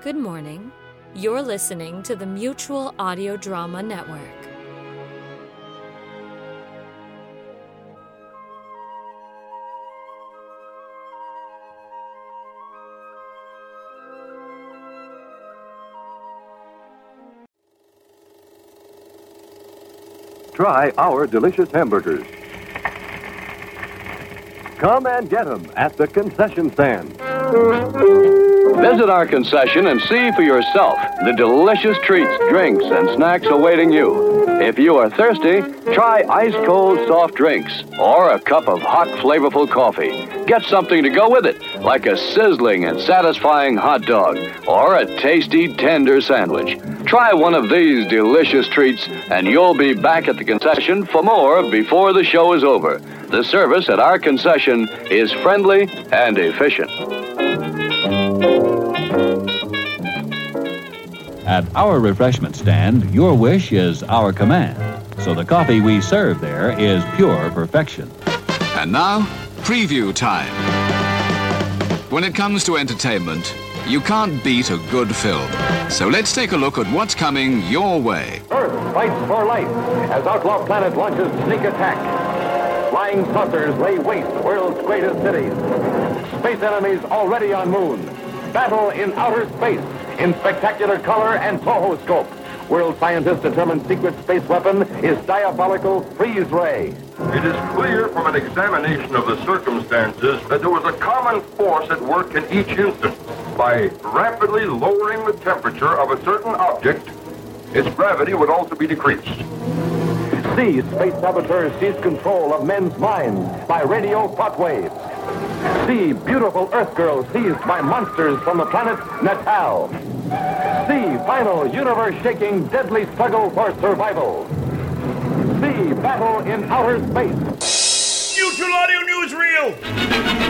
Good morning. You're listening to the Mutual Audio Drama Network. Try our delicious hamburgers. Come and get them at the concession stand. Visit our concession and see for yourself the delicious treats, drinks, and snacks awaiting you. If you are thirsty, try ice cold soft drinks or a cup of hot, flavorful coffee. Get something to go with it, like a sizzling and satisfying hot dog or a tasty, tender sandwich. Try one of these delicious treats, and you'll be back at the concession for more before the show is over. The service at our concession is friendly and efficient. At our refreshment stand, your wish is our command. So the coffee we serve there is pure perfection. And now, preview time. When it comes to entertainment, you can't beat a good film. So let's take a look at what's coming your way. Earth fights for life as Outlaw Planet launches sneak attack. Flying saucers lay waste the world's greatest cities. Space enemies already on moon. Battle in outer space in spectacular color and Tohoscope. World scientists determine secret space weapon is diabolical freeze ray. It is clear from an examination of the circumstances that there was a common force at work in each instance. By rapidly lowering the temperature of a certain object, its gravity would also be decreased. See, space saboteurs seize control of men's minds by radio thought waves. See, beautiful Earth girls seized by monsters from the planet Natal. See, final universe-shaking deadly struggle for survival. See, battle in outer space. Mutual Audio Newsreel!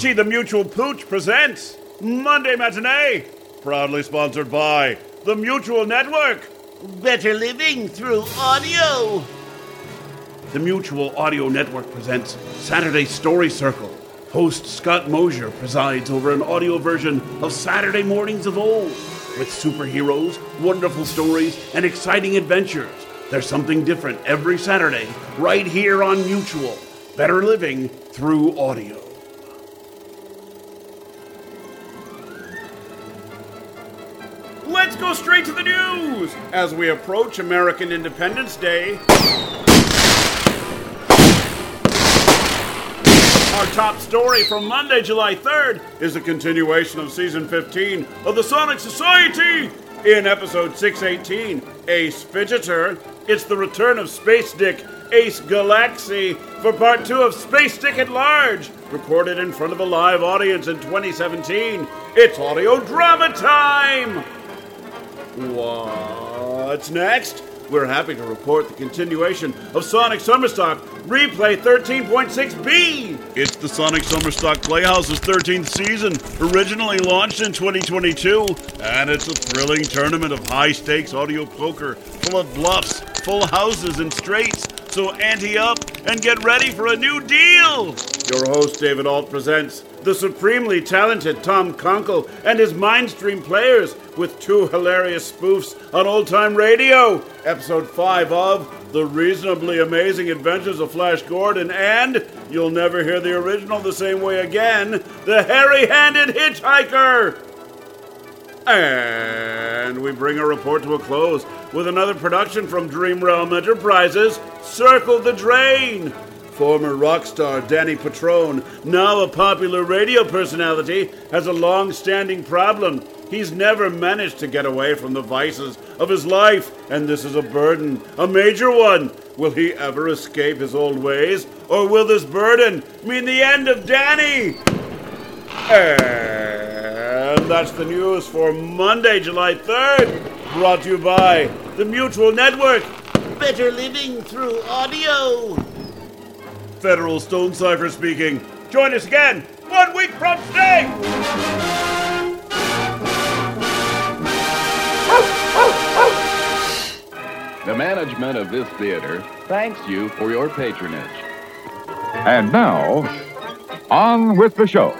The Mutual Pooch presents Monday Matinee, proudly sponsored by the Mutual Network. Better living through audio. The Mutual Audio Network presents Saturday Story Circle. Host Scott Mosier presides over an audio version of Saturday Mornings of Old. With superheroes, wonderful stories, and exciting adventures. There's something different every Saturday, right here on Mutual. Better living through audio. Let's go straight to the news as we approach American Independence Day. Our top story from Monday, July 3rd, is a continuation of season 15 of the Sonic Society. In episode 618, Ace Fidgeter, it's the return of Space Dick Ace Galaxy for part two of Space Dick at Large, recorded in front of a live audience in 2017. It's audio drama time! What's next? We're happy to report the continuation of Sonic Summerstock Replay 13.6b. It's the Sonic Summerstock Playhouse's 13th season, originally launched in 2022, and it's a thrilling tournament of high stakes audio poker full of bluffs, full houses, and straights. So ante up and get ready for a new deal. Your host, David Ault, presents the supremely talented Tom Conkle and his Mindstream players with two hilarious spoofs on old time radio. Episode 5 of The Reasonably Amazing Adventures of Flash Gordon, and you'll never hear the original the same way again The Hairy Handed Hitchhiker. And we bring our report to a close with another production from DreamRealm Enterprises Circle the Drain. Former rock star Danny Patrone, now a popular radio personality, has a long standing problem. He's never managed to get away from the vices of his life, and this is a burden, a major one. Will he ever escape his old ways, or will this burden mean the end of Danny? And that's the news for Monday, July 3rd, brought to you by the Mutual Network. Better living through audio. Federal Stonecipher speaking. Join us again one week from today. The management of this theater thanks you for your patronage. And now, on with the show.